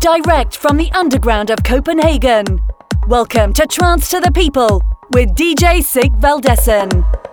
direct from the underground of Copenhagen. Welcome to Trance to the People with DJ Sig Valdesen.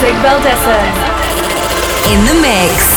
Sig Valdessen. In the mix.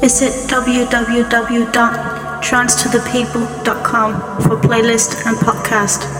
Visit www.transtothepeople.com for playlist and podcast.